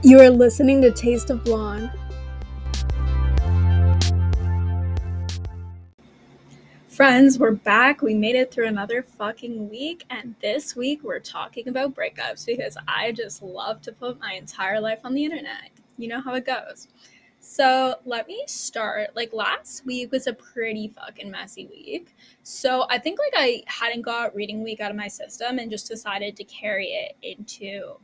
You are listening to Taste of Blonde. Friends, we're back. We made it through another fucking week, and this week we're talking about breakups because I just love to put my entire life on the internet. You know how it goes. So let me start. Like last week was a pretty fucking messy week. So I think like I hadn't got reading week out of my system and just decided to carry it into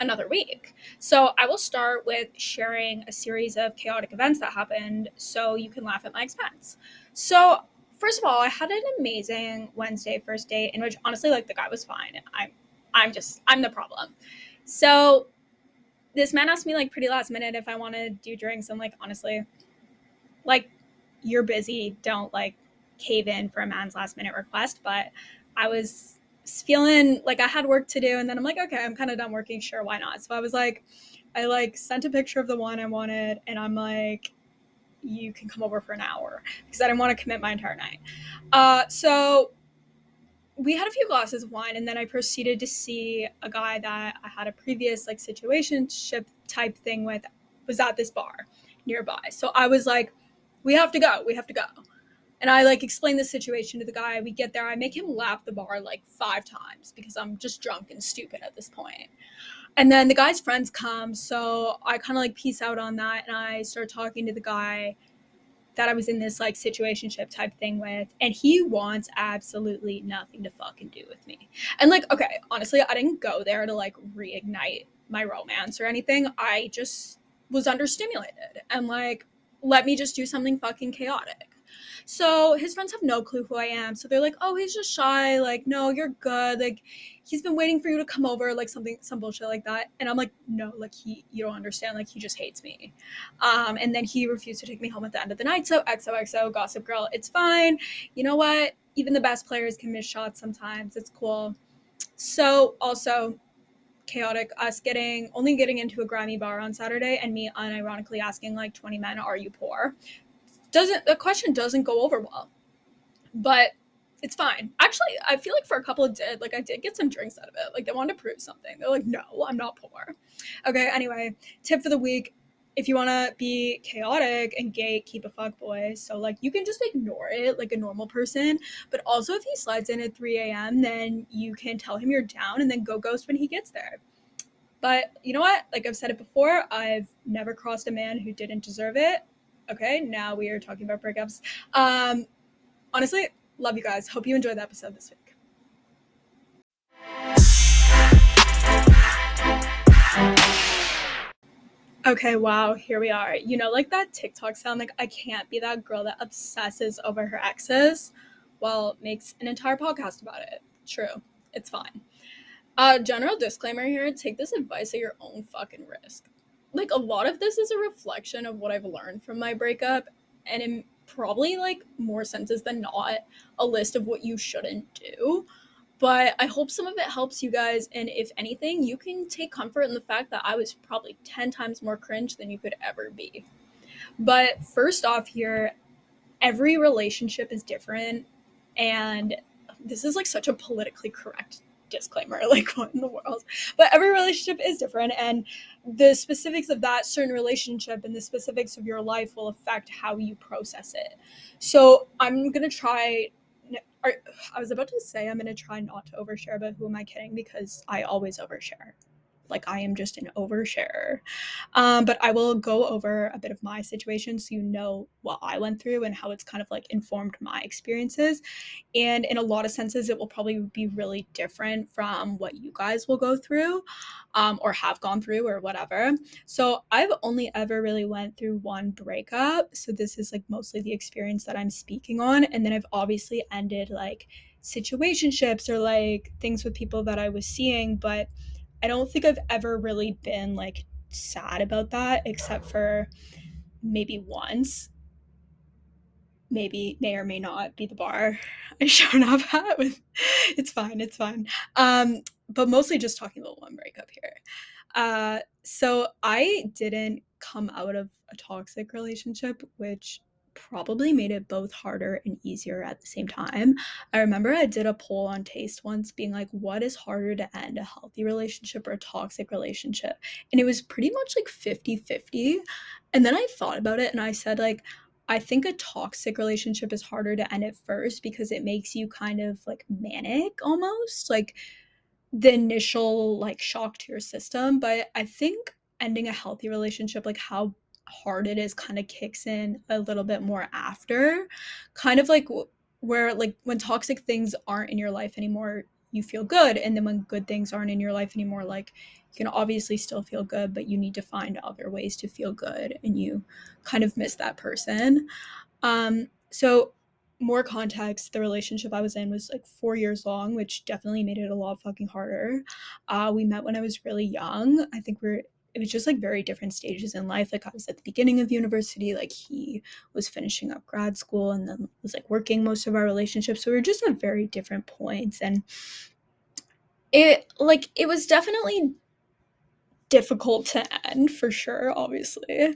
another week. So I will start with sharing a series of chaotic events that happened so you can laugh at my expense. So first of all, I had an amazing Wednesday first date in which honestly like the guy was fine. I'm I'm just I'm the problem. So this man asked me like pretty last minute if I want to do drinks. I'm like, honestly, like you're busy. Don't like cave in for a man's last minute request. But I was feeling like I had work to do, and then I'm like, okay, I'm kind of done working. Sure, why not? So I was like, I like sent a picture of the one I wanted, and I'm like, you can come over for an hour because I didn't want to commit my entire night. Uh, so we had a few glasses of wine, and then I proceeded to see a guy that I had a previous like situationship type thing with was at this bar nearby. So I was like, we have to go, we have to go. And I like explain the situation to the guy. We get there, I make him lap the bar like five times because I'm just drunk and stupid at this point. And then the guy's friends come, so I kind of like peace out on that, and I start talking to the guy that I was in this like situationship type thing with, and he wants absolutely nothing to fucking do with me. And like, okay, honestly, I didn't go there to like reignite my romance or anything. I just was understimulated and like, let me just do something fucking chaotic. So his friends have no clue who I am. So they're like, oh, he's just shy. Like, no, you're good. Like, he's been waiting for you to come over, like something, some bullshit like that. And I'm like, no, like he, you don't understand. Like he just hates me. Um, and then he refused to take me home at the end of the night. So XOXO, Gossip Girl, it's fine. You know what? Even the best players can miss shots sometimes. It's cool. So also, chaotic us getting only getting into a grimy bar on Saturday and me unironically asking like 20 men, are you poor? Doesn't the question doesn't go over well. But it's fine. Actually, I feel like for a couple of did like I did get some drinks out of it. Like they wanted to prove something. They're like, no, I'm not poor. Okay, anyway, tip for the week. If you want to be chaotic and gay, keep a fuck boy. So like you can just ignore it like a normal person. But also if he slides in at 3 a.m., then you can tell him you're down and then go ghost when he gets there. But you know what? Like I've said it before, I've never crossed a man who didn't deserve it. Okay, now we are talking about breakups. Um, honestly, love you guys. Hope you enjoyed the episode this week. Okay, wow, here we are. You know, like that TikTok sound, like I can't be that girl that obsesses over her exes while makes an entire podcast about it. True, it's fine. Uh, general disclaimer here take this advice at your own fucking risk like a lot of this is a reflection of what I've learned from my breakup and in probably like more senses than not a list of what you shouldn't do. But I hope some of it helps you guys and if anything, you can take comfort in the fact that I was probably 10 times more cringe than you could ever be. But first off here, every relationship is different and this is like such a politically correct disclaimer like what in the world. But every relationship is different and the specifics of that certain relationship and the specifics of your life will affect how you process it. So i'm gonna try I was about to say I'm gonna try not to overshare, but who am I kidding? Because I always overshare like I am just an oversharer. Um, but I will go over a bit of my situation so you know what I went through and how it's kind of like informed my experiences. And in a lot of senses, it will probably be really different from what you guys will go through um, or have gone through or whatever. So I've only ever really went through one breakup. So this is like mostly the experience that I'm speaking on. And then I've obviously ended like situationships or like things with people that I was seeing, but I don't think I've ever really been like sad about that except for maybe once. Maybe may or may not be the bar I showed up at with it's fine, it's fine. Um, but mostly just talking about one breakup here. Uh, so I didn't come out of a toxic relationship, which probably made it both harder and easier at the same time. I remember I did a poll on Taste once being like, what is harder to end, a healthy relationship or a toxic relationship? And it was pretty much like 50 50. And then I thought about it and I said, like, I think a toxic relationship is harder to end at first because it makes you kind of like manic almost, like the initial like shock to your system. But I think ending a healthy relationship, like how hard it is, kind of kicks in a little bit more after. Kind of like where, like, when toxic things aren't in your life anymore, you feel good. And then when good things aren't in your life anymore, like, you can obviously still feel good, but you need to find other ways to feel good and you kind of miss that person. Um, so more context, the relationship I was in was like four years long, which definitely made it a lot fucking harder. Uh, we met when I was really young. I think we are it was just like very different stages in life. Like I was at the beginning of university, like he was finishing up grad school and then was like working most of our relationships. So we were just at very different points. And it like it was definitely difficult to end for sure obviously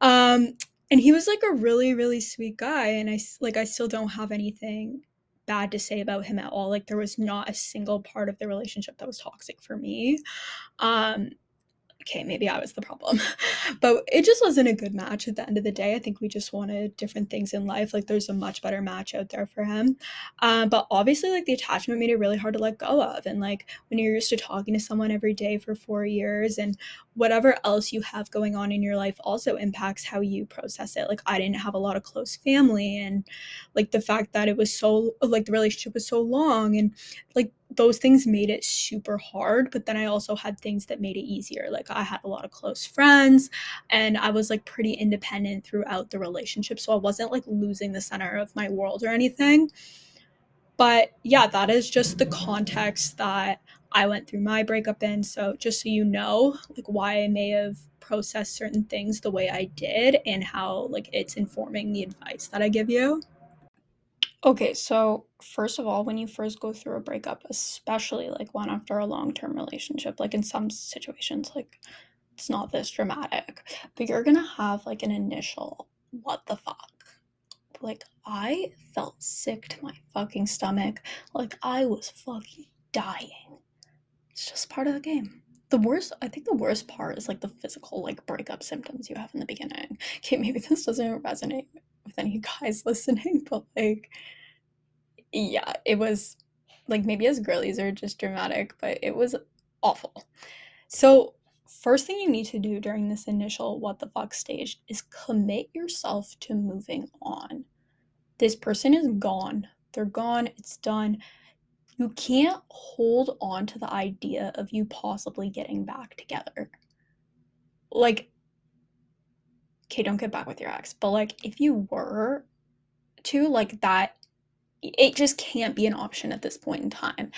um and he was like a really really sweet guy and i like i still don't have anything bad to say about him at all like there was not a single part of the relationship that was toxic for me um okay, maybe I was the problem. but it just wasn't a good match at the end of the day. I think we just wanted different things in life. Like there's a much better match out there for him. Um, but obviously, like the attachment made it really hard to let go of. And like when you're used to talking to someone every day for four years and whatever else you have going on in your life also impacts how you process it. Like I didn't have a lot of close family and like the fact that it was so like the relationship was so long and like those things made it super hard but then i also had things that made it easier like i had a lot of close friends and i was like pretty independent throughout the relationship so i wasn't like losing the center of my world or anything but yeah that is just the context that i went through my breakup in so just so you know like why i may have processed certain things the way i did and how like it's informing the advice that i give you Okay, so first of all, when you first go through a breakup, especially like one after a long term relationship, like in some situations, like it's not this dramatic, but you're gonna have like an initial what the fuck. Like, I felt sick to my fucking stomach. Like, I was fucking dying. It's just part of the game. The worst, I think the worst part is like the physical, like breakup symptoms you have in the beginning. Okay, maybe this doesn't resonate with any guys listening, but like, yeah, it was like maybe as girlies are just dramatic, but it was awful. So, first thing you need to do during this initial what the fuck stage is commit yourself to moving on. This person is gone. They're gone. It's done. You can't hold on to the idea of you possibly getting back together. Like, okay, don't get back with your ex, but like if you were to, like that, it just can't be an option at this point in time.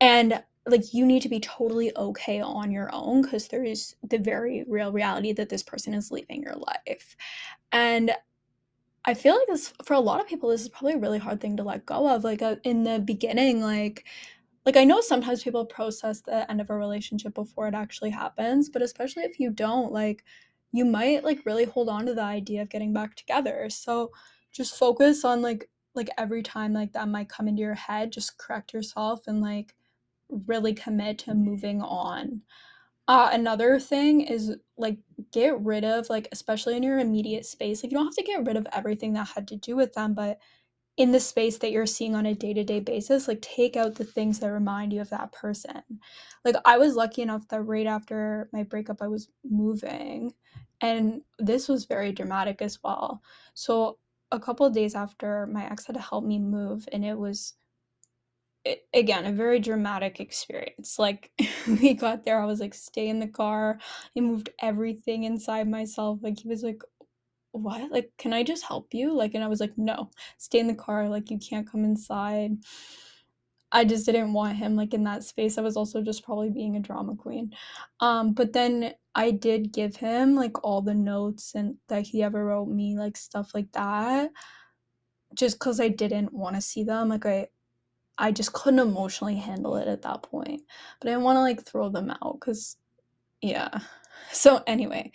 And like you need to be totally okay on your own because there is the very real reality that this person is leaving your life. And I feel like this for a lot of people this is probably a really hard thing to let go of like uh, in the beginning like like I know sometimes people process the end of a relationship before it actually happens, but especially if you don't like you might like really hold on to the idea of getting back together. So just focus on like like every time like that might come into your head, just correct yourself and like really commit to moving on. Uh, another thing is like get rid of like especially in your immediate space like you don't have to get rid of everything that had to do with them but in the space that you're seeing on a day-to-day basis like take out the things that remind you of that person. Like i was lucky enough that right after my breakup i was moving and this was very dramatic as well. So a couple days after my ex had to help me move and it was again a very dramatic experience. Like we got there i was like stay in the car. I moved everything inside myself. Like he was like what? Like can i just help you? Like and i was like no. Stay in the car. Like you can't come inside. I just didn't want him like in that space. I was also just probably being a drama queen. Um but then i did give him like all the notes and that he ever wrote me like stuff like that just because i didn't want to see them. Like i i just couldn't emotionally handle it at that point but i didn't want to like throw them out because yeah so anyway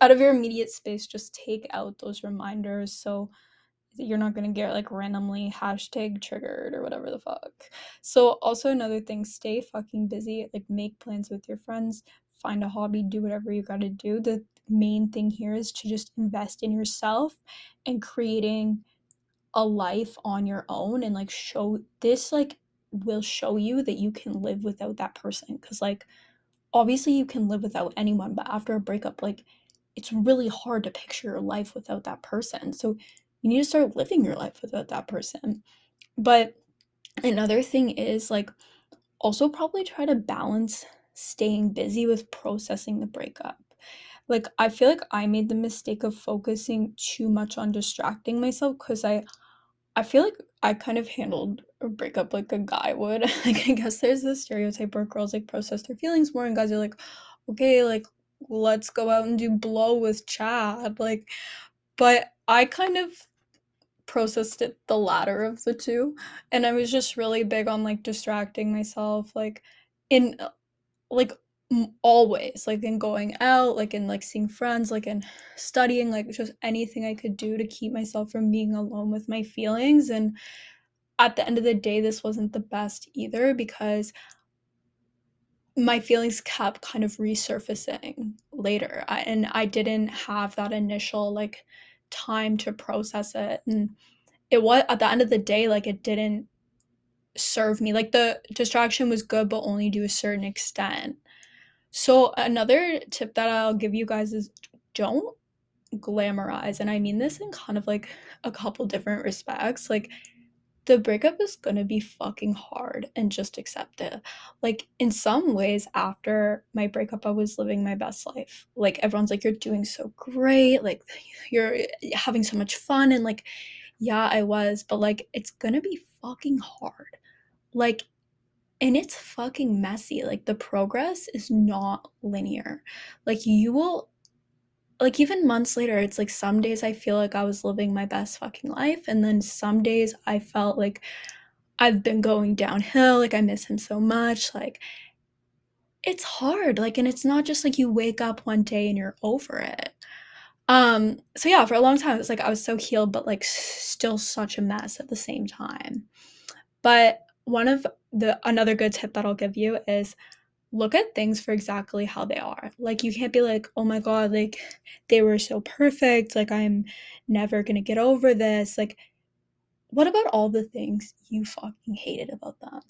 out of your immediate space just take out those reminders so you're not gonna get like randomly hashtag triggered or whatever the fuck. So also another thing, stay fucking busy. Like make plans with your friends, find a hobby, do whatever you gotta do. The main thing here is to just invest in yourself and creating a life on your own and like show this like will show you that you can live without that person because like obviously you can live without anyone but after a breakup like it's really hard to picture your life without that person. So you need to start living your life without that person. But another thing is like also probably try to balance staying busy with processing the breakup. Like i feel like i made the mistake of focusing too much on distracting myself because i I feel like I kind of handled a breakup like a guy would. like I guess there's this stereotype where girls like process their feelings more and guys are like, okay, like let's go out and do blow with Chad. Like but I kind of processed it the latter of the two. And I was just really big on like distracting myself, like in like always like in going out like in like seeing friends like in studying like just anything i could do to keep myself from being alone with my feelings and at the end of the day this wasn't the best either because my feelings kept kind of resurfacing later I, and i didn't have that initial like time to process it and it was at the end of the day like it didn't serve me like the distraction was good but only to a certain extent so, another tip that I'll give you guys is don't glamorize. And I mean this in kind of like a couple different respects. Like, the breakup is gonna be fucking hard and just accept it. Like, in some ways, after my breakup, I was living my best life. Like, everyone's like, you're doing so great. Like, you're eh, having so much fun. And like, yeah, I was, but like, it's gonna be fucking hard. Like, and it's fucking messy. Like the progress is not linear. Like you will like even months later, it's like some days I feel like I was living my best fucking life and then some days I felt like I've been going downhill, like I miss him so much, like it's hard. Like and it's not just like you wake up one day and you're over it. Um so yeah, for a long time it was like I was so healed but like still such a mess at the same time. But one of the another good tip that I'll give you is look at things for exactly how they are. Like you can't be like, "Oh my god, like they were so perfect, like I'm never going to get over this." Like what about all the things you fucking hated about them?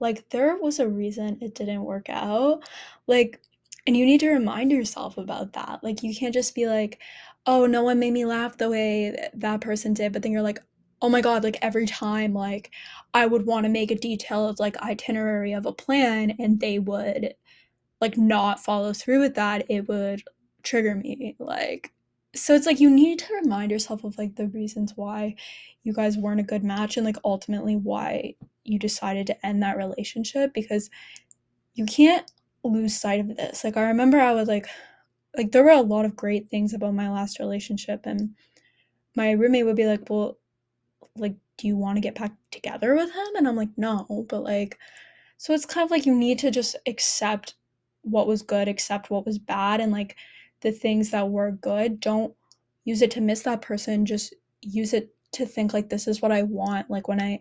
Like there was a reason it didn't work out. Like and you need to remind yourself about that. Like you can't just be like, "Oh, no one made me laugh the way that person did," but then you're like, oh my god like every time like i would want to make a detailed like itinerary of a plan and they would like not follow through with that it would trigger me like so it's like you need to remind yourself of like the reasons why you guys weren't a good match and like ultimately why you decided to end that relationship because you can't lose sight of this. Like i remember i was like like there were a lot of great things about my last relationship and my roommate would be like well like do you want to get back together with him? And i'm like no but like so it's kind of like you need to just accept what was good accept what was bad and like the things that were good don't use it to miss that person just use it to think like this is what i want like when i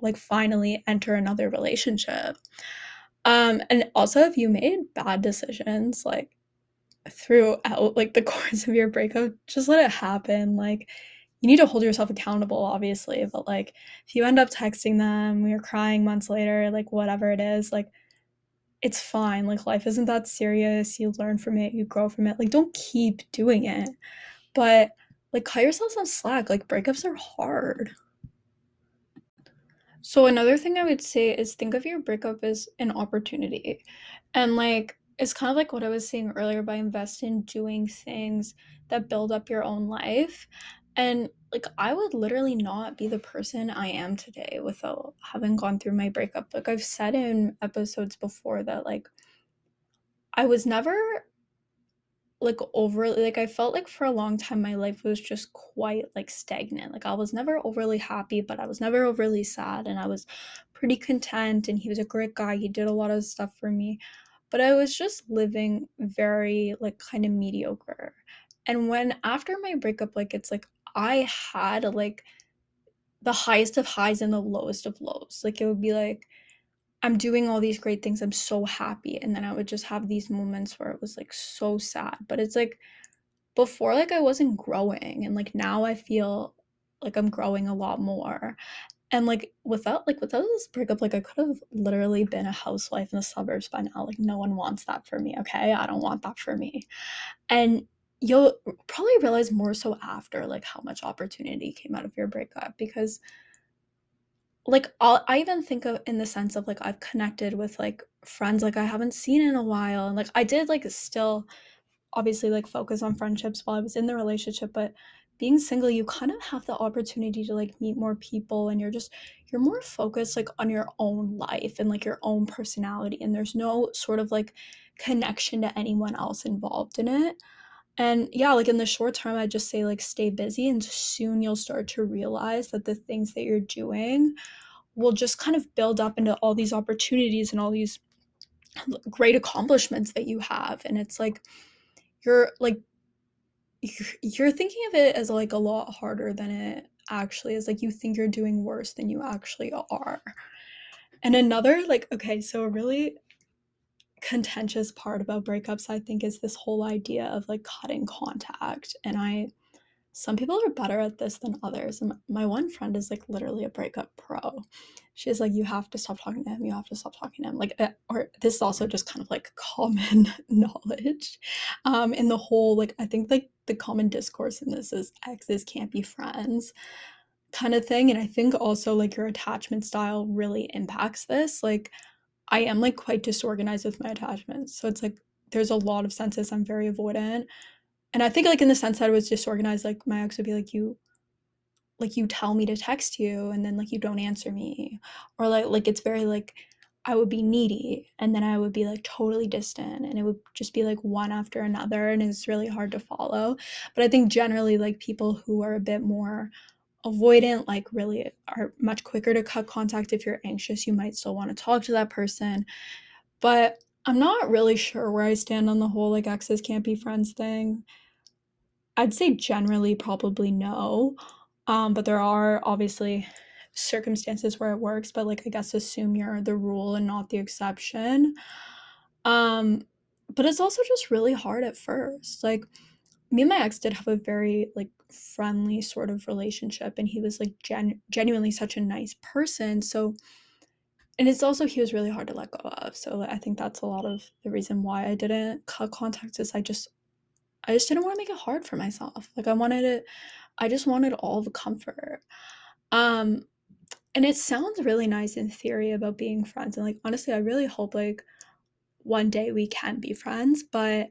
like finally enter another relationship. Um and also if you made bad decisions like throughout like the course of your breakup just let it happen like you need to hold yourself accountable obviously but like if you end up texting them you're crying months later like whatever it is like it's fine. Like life isn't that serious. You learn from it. You grow from it. Like don't keep doing it. But like cut yourself some slack. Like breakups are hard. So another thing i would say is think of your breakup as an opportunity. And like it's kind of like what i was saying earlier by investing in doing things that build up your own life and like I would literally not be the person I am today without having gone through my breakup. Like I've said in episodes before that like I was never like overly like I felt like for a long time my life was just quite like stagnant. Like I was never overly happy, but I was never overly sad and I was pretty content and he was a great guy. He did a lot of stuff for me. But I was just living very like kind of mediocre. And when after my breakup like it's like I had like the highest of highs and the lowest of lows. Like it would be like I'm doing all these great things. I'm so happy. And then I would just have these moments where it was like so sad. But it's like before like I wasn't growing and like now I feel like I'm growing a lot more. And like without like without this breakup, like I could have literally been a housewife in the suburbs by now. Like no one wants that for me, okay? I don't want that for me. And you'll probably realize more so after like how much opportunity came out of your breakup because like I'll, i even think of in the sense of like i've connected with like friends like i haven't seen in a while and like i did like still obviously like focus on friendships while i was in the relationship but being single you kind of have the opportunity to like meet more people and you're just you're more focused like on your own life and like your own personality and there's no sort of like connection to anyone else involved in it and yeah, like in the short term, I just say like stay busy, and soon you'll start to realize that the things that you're doing will just kind of build up into all these opportunities and all these great accomplishments that you have. And it's like you're like you're, thinking of it as like a lot harder than it actually is. Like you think you're doing worse than you actually are. And another like okay, so a really contentious part about breakups i think is this whole idea of like cutting contact and i some people are better at this than others and my one friend is like literally a breakup pro. She's like you have to stop talking to him you have to stop talking to him like eh, or this is also just kind of like common knowledge. Um in the whole like i think like the common discourse in this is exes can't be friends kind of thing and i think also like your attachment style really impacts this like I am like quite disorganized with my attachments. So it's like there's a lot of senses I'm very avoidant. And I think like in the sense that I was disorganized, like my ex would be like, you like you tell me to text you and then like you don't answer me. Or like like it's very like I would be needy and then I would be like totally distant and it would just be like one after another and it's really hard to follow. But I think generally like people who are a bit more avoidant like really are much quicker to cut contact. If you're anxious you might still want to talk to that person. But i'm not really sure where i stand on the whole like exes can't be friends thing. I'd say generally probably no. Um, but there are obviously circumstances where it works but like i guess assume you're the rule and not the exception. Um but it's also just really hard at first. Like me and my ex did have a very like friendly sort of relationship and he was like gen- genuinely such a nice person so and it's also he was really hard to let go of so i think that's a lot of the reason why i didn't cut contact is i just i just didn't want to make it hard for myself like i wanted it i just wanted all the comfort. Um and it sounds really nice in theory about being friends and like honestly i really hope like one day we can be friends but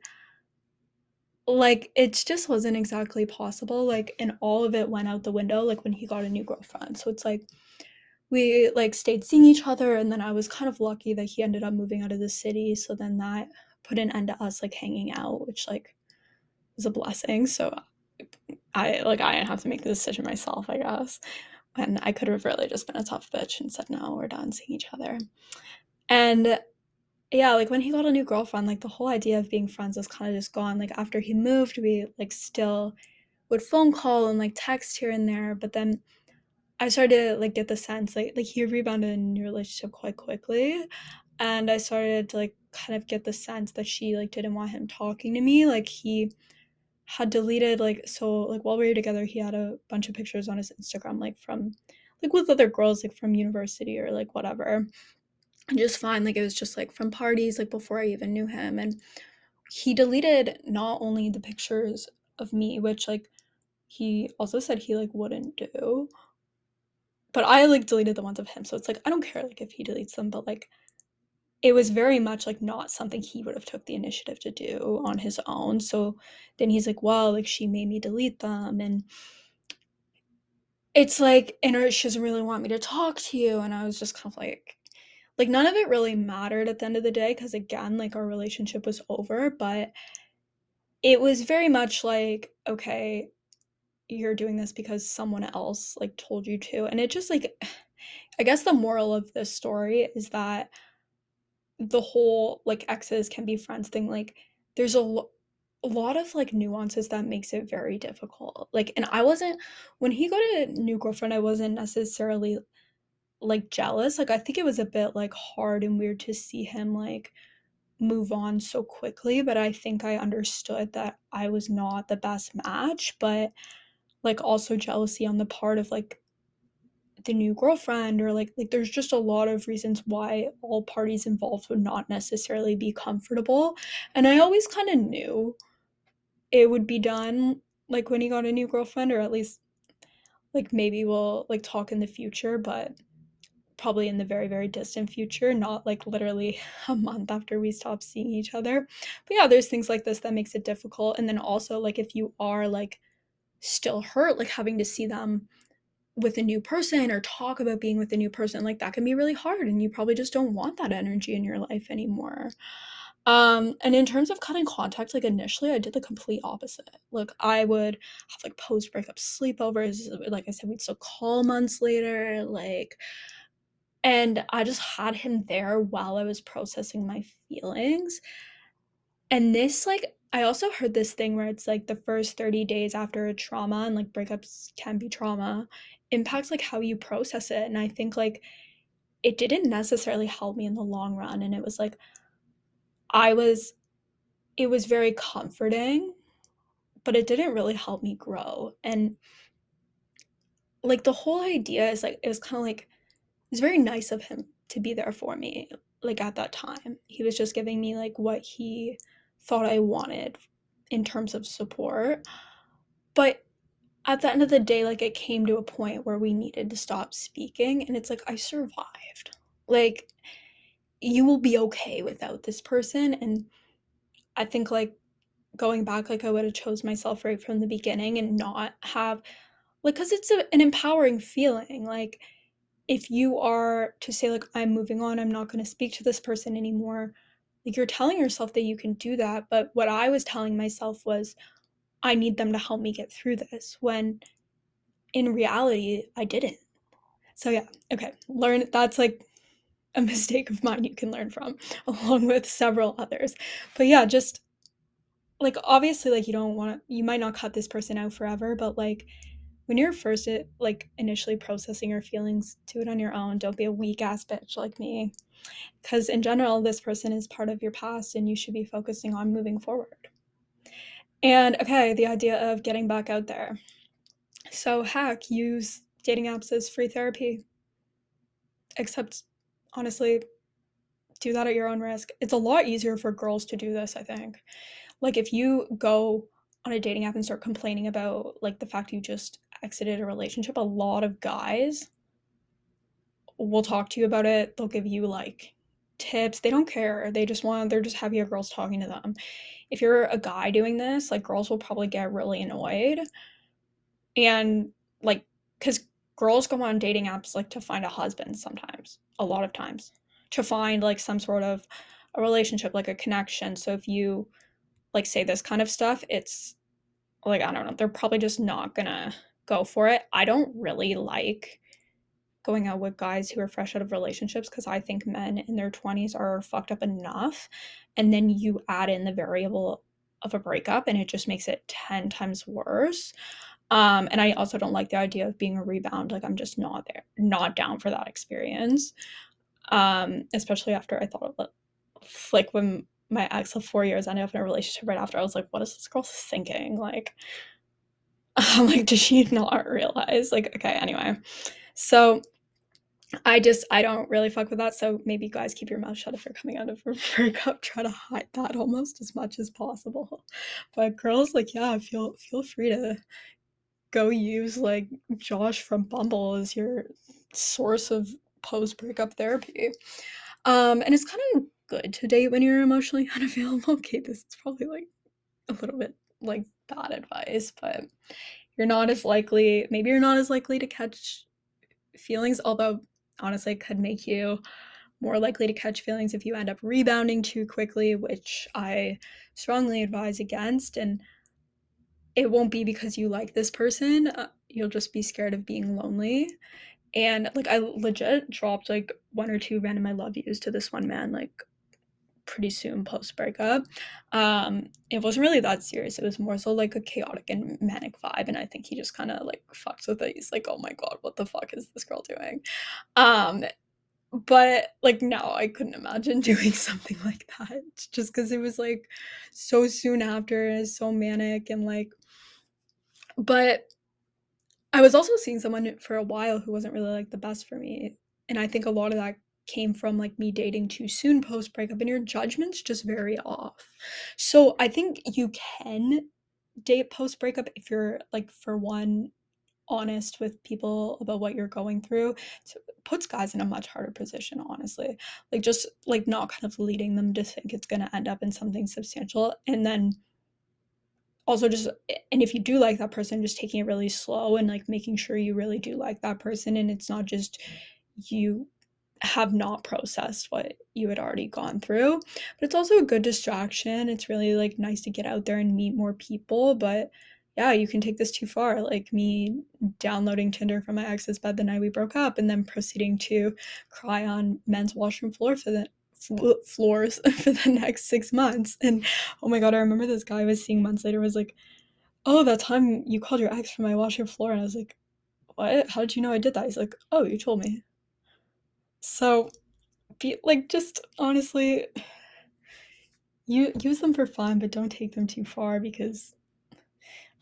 like it just wasn't exactly possible like and all of it went out the window like when he got a new girlfriend. So it's like we like stayed seeing each other and then i was kind of lucky that he ended up moving out of the city so then that put an end to us like hanging out which like was a blessing. So i like i didn't have to make the decision myself i guess. And i could have really just been a tough bitch and said no we're done seeing each other. And yeah, like when he got a new girlfriend, like the whole idea of being friends was kind of just gone. Like after he moved, we like still would phone call and like text here and there, but then I started to like get the sense like like he rebounded in a new relationship quite quickly. And I started to like kind of get the sense that she like didn't want him talking to me. Like he had deleted like so like while we were together he had a bunch of pictures on his Instagram like from like with other girls like from university or like whatever just fine. Like it was just like from parties, like before I even knew him. And he deleted not only the pictures of me, which like he also said he like wouldn't do, but I like deleted the ones of him. So it's like I don't care like if he deletes them, but like it was very much like not something he would have took the initiative to do on his own. So then he's like, well, like she made me delete them and it's like and she doesn't really want me to talk to you and i was just kind of like like none of it really mattered at the end of the day because again like our relationship was over but it was very much like okay you're doing this because someone else like told you to and it just like i guess the moral of this story is that the whole like exes can be friends thing like there's a a lot of like nuances that makes it very difficult. Like, and I wasn't when he got a new girlfriend, I wasn't necessarily like jealous. Like, I think it was a bit like hard and weird to see him like move on so quickly, but I think I understood that I was not the best match, but like also jealousy on the part of like the new girlfriend or like like there's just a lot of reasons why all parties involved would not necessarily be comfortable. And I always kind of knew it would be done like when he got a new girlfriend or at least like maybe we'll like talk in the future, but probably in the very very distant future, not like literally a month after we stop seeing each other. But yeah, there's things like this that makes it difficult. And then also like if you are like still hurt like having to see them with a new person or talk about being with a new person like that can be really hard and you probably just don't want that energy in your life anymore. Um and in terms of cutting contact like initially i did the complete opposite. Like i would have like post breakup sleepovers like i said we'd still call months later like and i just had him there while i was processing my feelings. And this like I also heard this thing where it's like the first 30 days after a trauma and like breakups can be trauma impacts like how you process it. And I think like it didn't necessarily help me in the long run. And it was like I was it was very comforting but it didn't really help me grow. And like the whole idea is like it was kind of like was very nice of him to be there for me like at that time he was just giving me like what he thought I wanted in terms of support. But at the end of the day, like it came to a point where we needed to stop speaking. And it's like, I survived. Like, you will be okay without this person. And I think, like, going back, like, I would have chose myself right from the beginning and not have, like, because it's a, an empowering feeling. Like, if you are to say, like, I'm moving on, I'm not going to speak to this person anymore like you're telling yourself that you can do that but what i was telling myself was i need them to help me get through this when in reality i didn't. So yeah okay learn that's like a mistake of mine you can learn from along with several others. But yeah just like obviously like you don't want to you might not cut this person out forever but like when you're first it, like initially processing your feelings do it on your own. Don't be a weak ass bitch like me. Because in general this person is part of your past and you should be focusing on moving forward. And okay the idea of getting back out there. So heck use dating apps as free therapy. Except honestly do that at your own risk. It's a lot easier for girls to do this i think. Like if you go on a dating app and start complaining about like the fact you just exited a relationship a lot of guys will talk to you about it. They'll give you like tips. They don't care. They just want they're just happy a girl's talking to them. If you're a guy doing this, like girls will probably get really annoyed. And like cuz girls go on dating apps like to find a husband sometimes, a lot of times, to find like some sort of a relationship, like a connection. So if you like say this kind of stuff, it's like I don't know, they're probably just not to go for it. I don't really like going out with guys who are fresh out of relationships because I think men in their 20s are fucked up enough. And then you add in the variable of a breakup and it just makes it 10 times worse. Um, and I also don't like the idea of being a rebound. Like I'm just not there, not down for that experience. Um, especially after I thought of like when my ex of four years ended up in a relationship right after, I was like, what is this girl thinking? Like, I'm like, does she not realize? Like, okay, anyway. So I just I don't really fuck with that. So maybe guys keep your mouth shut if you're coming out of a breakup. Try to hide that almost as much as possible. But girls, like yeah, feel feel free to go use like Josh from Bumble as your source of post breakup therapy. Um, and it's kind of good to date when you're emotionally unavailable. Okay, this is probably like a little bit like bad advice, but you're not as likely. Maybe you're not as likely to catch feelings although honestly could make you more likely to catch feelings if you end up rebounding too quickly, which I strongly advise against. And it won't be because you like this person, uh, you'll just be scared of being lonely. And like, I legit dropped like one or two random I love yous to this one man, like pretty soon post breakup. Um, it wasn't really that serious. It was more so like a chaotic and manic vibe, and I think he just kind of like fucked with it. He's like, "Oh my god, what the fuck is this girl doing?" Um, but like now I couldn't imagine doing something like that just because it was like so soon after and so manic and like but I was also seeing someone for a while who wasn't really like the best for me. And I think a lot of that came from like me dating too soon post breakup and your judgment's just very off. So I think you can date post breakup if you're like for one honest with people about what you're going through it puts guys in a much harder position honestly like just like not kind of leading them to think it's going to end up in something substantial and then also just and if you do like that person just taking it really slow and like making sure you really do like that person and it's not just you have not processed what you had already gone through but it's also a good distraction it's really like nice to get out there and meet more people but yeah you can take this too far like me downloading tinder from my ex's bed the night we broke up and then proceeding to cry on men's washroom floor for the floors for the next six months. And oh my god, I remember this guy I was seeing months later was like, "Oh, that time you called your ex from my washroom floor," and I was like, "What? How did you know I did that?" He's like, "Oh, you told me." So, be like, just honestly, you use them for fun, but don't take them too far because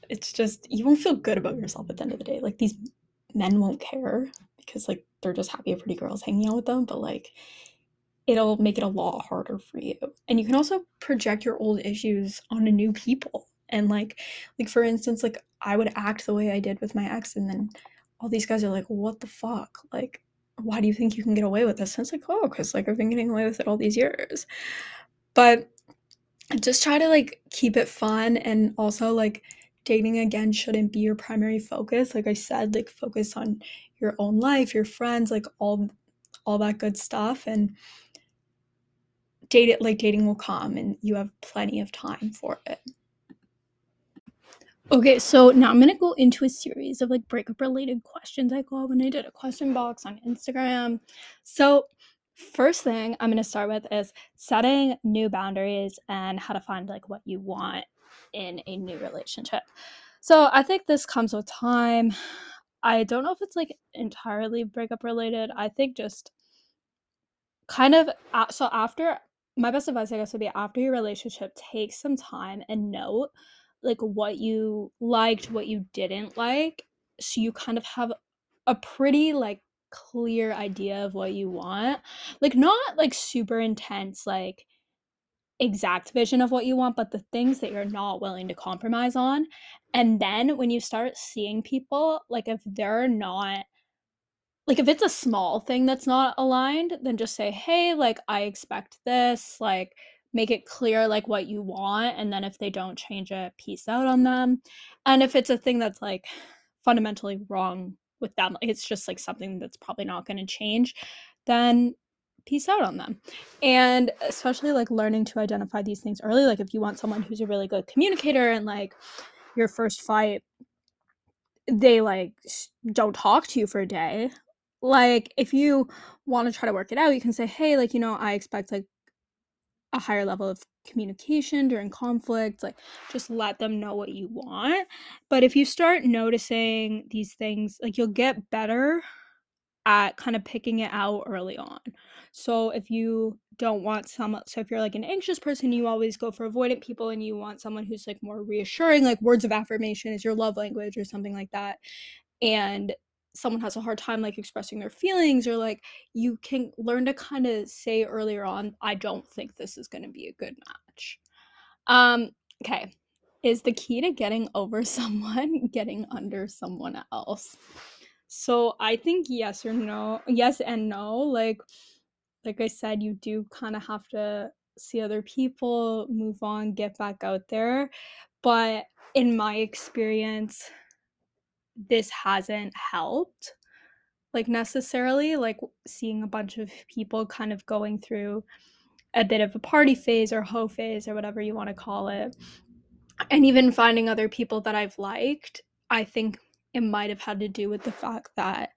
it's just you won't feel good about yourself at the end of the day. Like these men won't care because like they're just happy a pretty girls hanging out with them, but like it'll make it a lot harder for you. And you can also project your old issues onto new people. And like like for instance, like I would act the way I did with my ex and then all these guys are like, "What the fuck?" Like why do you think you can get away with this? And it's like, "Oh, cuz like I've been getting away with it all these years." But just try to like keep it fun and also like dating again shouldn't be your primary focus. Like I said, like focus on your own life, your friends, like all all that good stuff and date it like dating will come and you have plenty of time for it. Okay, so now I'm gonna go into a series of like breakup related questions I got when I did a question box on Instagram. So, first thing I'm gonna start with is setting new boundaries and how to find like what you want in a new relationship. So, I think this comes with time. I don't know if it's like entirely breakup related. I think just kind of so after my best advice, I guess, would be after your relationship, take some time and note like what you liked, what you didn't like, so you kind of have a pretty like clear idea of what you want. Like not like super intense like exact vision of what you want, but the things that you're not willing to compromise on. And then when you start seeing people, like if they're not like if it's a small thing that's not aligned, then just say, "Hey, like I expect this." Like make it clear like what you want and then if they don't change it, peace out on them. And if it's a thing that's like fundamentally wrong with them, it's just like something that's probably not going to change, then peace out on them. And especially like learning to identify these things early like if you want someone who's a really good communicator and like your first fight they like don't talk to you for a day like if you want to try to work it out you can say hey like you know i expect like a higher level of communication during conflict like just let them know what you want. But if you start noticing these things like you'll get better at kind of picking it out early on. So if you don't want some so if you're like an anxious person you always go for avoidant people and you want someone who's like more reassuring like words of affirmation is your love language or something like that. And someone has a hard time like expressing their feelings or like you can learn to kind of say earlier on i don't think this is going to be a good match. Um okay is the key to getting over someone getting under someone else? So i think yes or no yes and no like like i said you do kind of have to see other people move on get back out there. But in my experience this hasn't helped like necessarily like seeing a bunch of people kind of going through a bit of a party phase or hoe phase or whatever you want to call it and even finding other people that I've liked I think it might have had to do with the fact that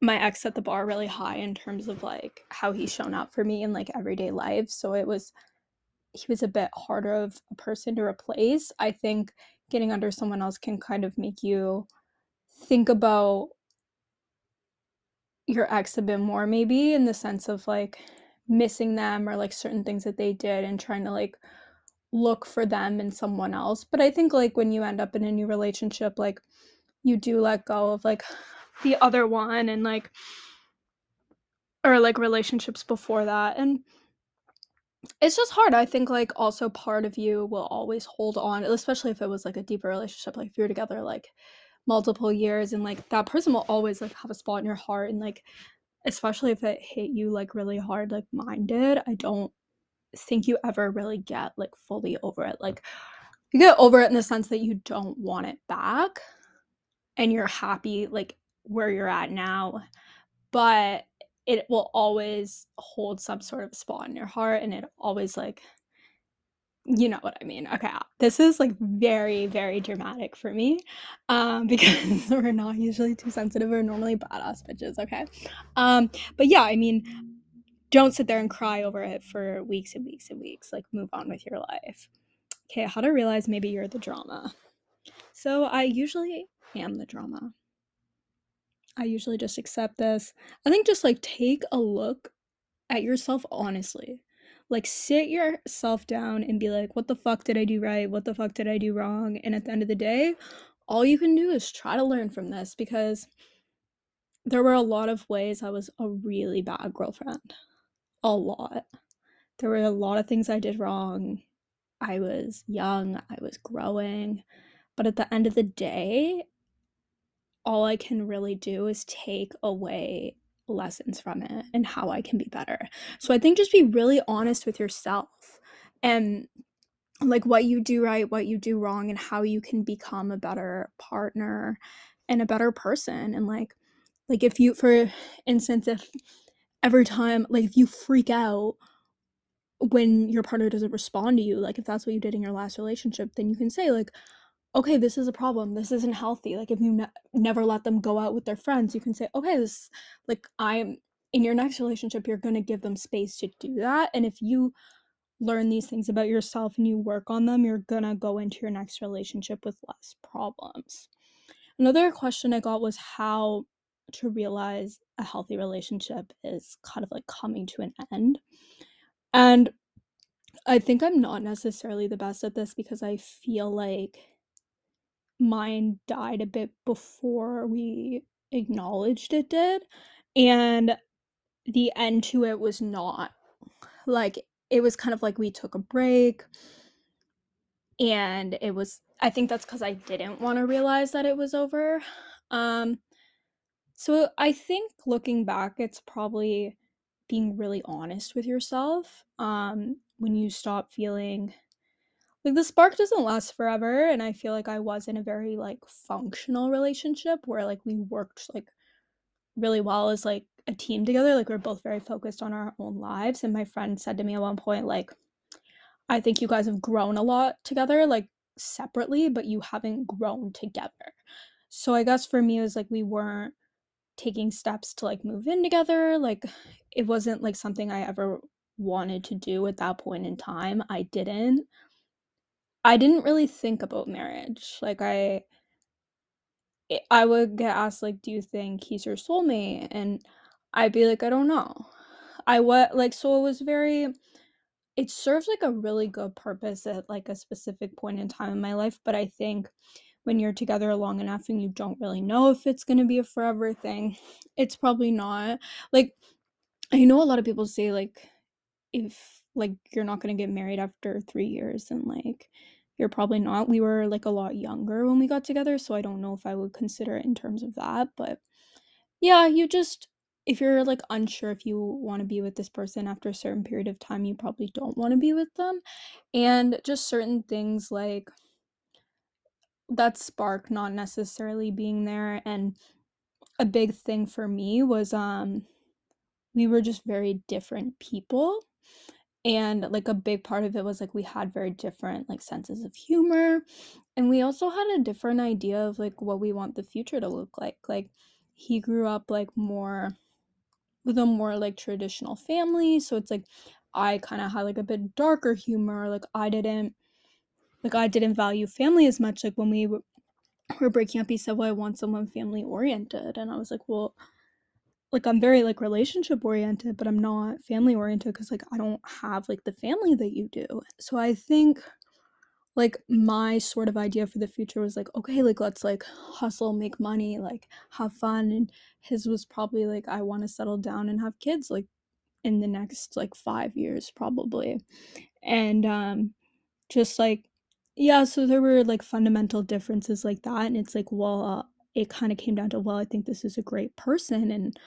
my ex set the bar really high in terms of like how he's shown up for me in like everyday life. So it was he was a bit harder of a person to replace. I think getting under someone else can kind of make you think about your ex a bit more maybe in the sense of like missing them or like certain things that they did and trying to like look for them in someone else. But I think like when you end up in a new relationship like you do let go of like the other one and like or like relationships before that and it's just hard i think like also part of you will always hold on especially if it was like a deeper relationship like if you're together like multiple years and like that person will always like have a spot in your heart and like especially if it hit you like really hard like mine did i don't think you ever really get like fully over it. Like you get over it in the sense that you don't want it back and you're happy like where you're at now but it will always hold some sort of spot in your heart and it always like you know what I mean. Okay, this is like very, very dramatic for me um, because we're not usually too sensitive. We're normally badass bitches, okay? Um, but yeah, I mean, don't sit there and cry over it for weeks and weeks and weeks. Like, move on with your life. Okay, how to realize maybe you're the drama. So, I usually am the drama. I usually just accept this. I think just like take a look at yourself honestly. Like sit yourself down and be like, what the fuck did I do right? What the fuck did I do wrong? And at the end of the day, all you can do is try to learn from this because there were a lot of ways I was a really bad girlfriend. A lot. There were a lot of things I did wrong. I was young, I was growing. But at the end of the day, all I can really do is take away lessons from it and how I can be better. So I think just be really honest with yourself and like what you do right, what you do wrong, and how you can become a better partner and a better person. And like, like if you, for instance, if every time, like if you freak out when your partner doesn't respond to you, like if that's what you did in your last relationship, then you can say like, okay, this is a problem. This isn't healthy. Like if you ne- never let them go out with their friends, you can say, okay, this like I'm in your next relationship, you're going to give them space to do that. And if you learn these things about yourself and you work on them, you're going to go into your next relationship with less problems. Another question I got was how to realize a healthy relationship is kind of like coming to an end. And I think I'm not necessarily the best at this because I feel like mine died a bit before we acknowledged it did. And the end to it was not like it was kind of like we took a break and it was I think that's cuz I didn't want to realize that it was over. Um so I think looking back it's probably being really honest with yourself um when you stop feeling like the spark doesn't last forever and i feel like i was in a very like functional relationship where like we worked like really well as like a team together like we are both very focused on our own lives and my friend said to me at one point like i think you guys have grown a lot together like separately but you haven't grown together. So i guess for me it was like we weren't taking steps to like move in together like it wasn't like something i ever wanted to do at that point in time i didn't I didn't really think about marriage. Like I eh, I would get asked like, "Do you think he's your soulmate?" And I'd be like, "I don't know." I what like so it was very it serves like a really good purpose at like a specific point in time in my life, but I think when you're together long enough and you don't really know if it's going to be a forever thing, it's probably not. Like I know a lot of people say like if like you're not going to get married after 3 years and like you're probably not. We were like a lot younger when we got together, so I don't know if I would consider it in terms of that, but yeah, you just if you're like unsure if you want to be with this person after a certain period of time, you probably don't want to be with them. And just certain things like that spark not necessarily being there and a big thing for me was um we were just very different people and like a big part of it was like we had very different like senses of humor and we also had a different idea of like what we want the future to look like like he grew up like more with a more like traditional family. So it's like I kind of had like a bit darker humor. Like I didn't like I didn't value family as much. Like when we were, breaking up, he said, "Well, I want someone family oriented," and I was like, "Well." Like I'm very like relationship oriented, but I'm not family oriented because like I don't have like the family that you do. So I think like my sort of idea for the future was like okay like let's like hustle make money like have fun and his was probably like i want to settle down and have kids like in the next like 5 years probably and um just like yeah so there were like fundamental differences like that and it's like well uh, it kind of came down to well i think this is a great person and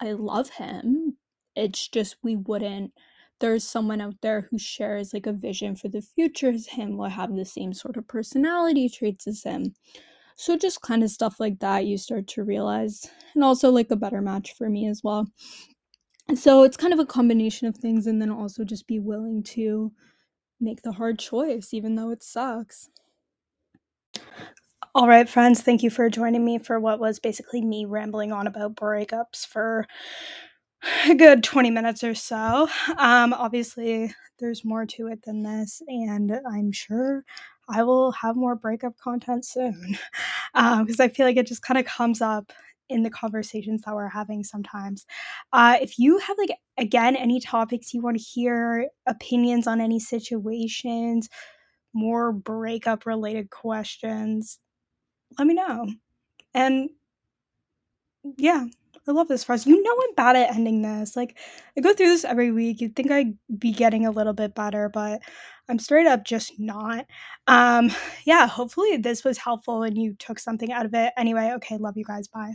i love him. It's just we wouldn't there's someone out there who shares like a vision for the future as him will have the same sort of personality traits as him. So just kind of stuff like that you start to realize and also like a better match for me as well. So it's kind of a combination of things and then also just be willing to make the hard choice even though it sucks all right friends thank you for joining me for what was basically me rambling on about breakups for a good 20 minutes or so. Um, obviously, there's more to it than this, and I'm sure I will have more breakup content soon because um, I feel like it just kind of comes up in the conversations that we're having sometimes. Uh, if you have, like, again, any topics you want to hear, opinions on any situations, more breakup related questions, let me know. And yeah, I love this phrase. You know I'm bad at ending this. Like I go through this every week. You'd think I'd be getting a little bit better, but I'm straight up just not. Um yeah, hopefully this was helpful and you took something out of it. Anyway, okay, love you guys. Bye.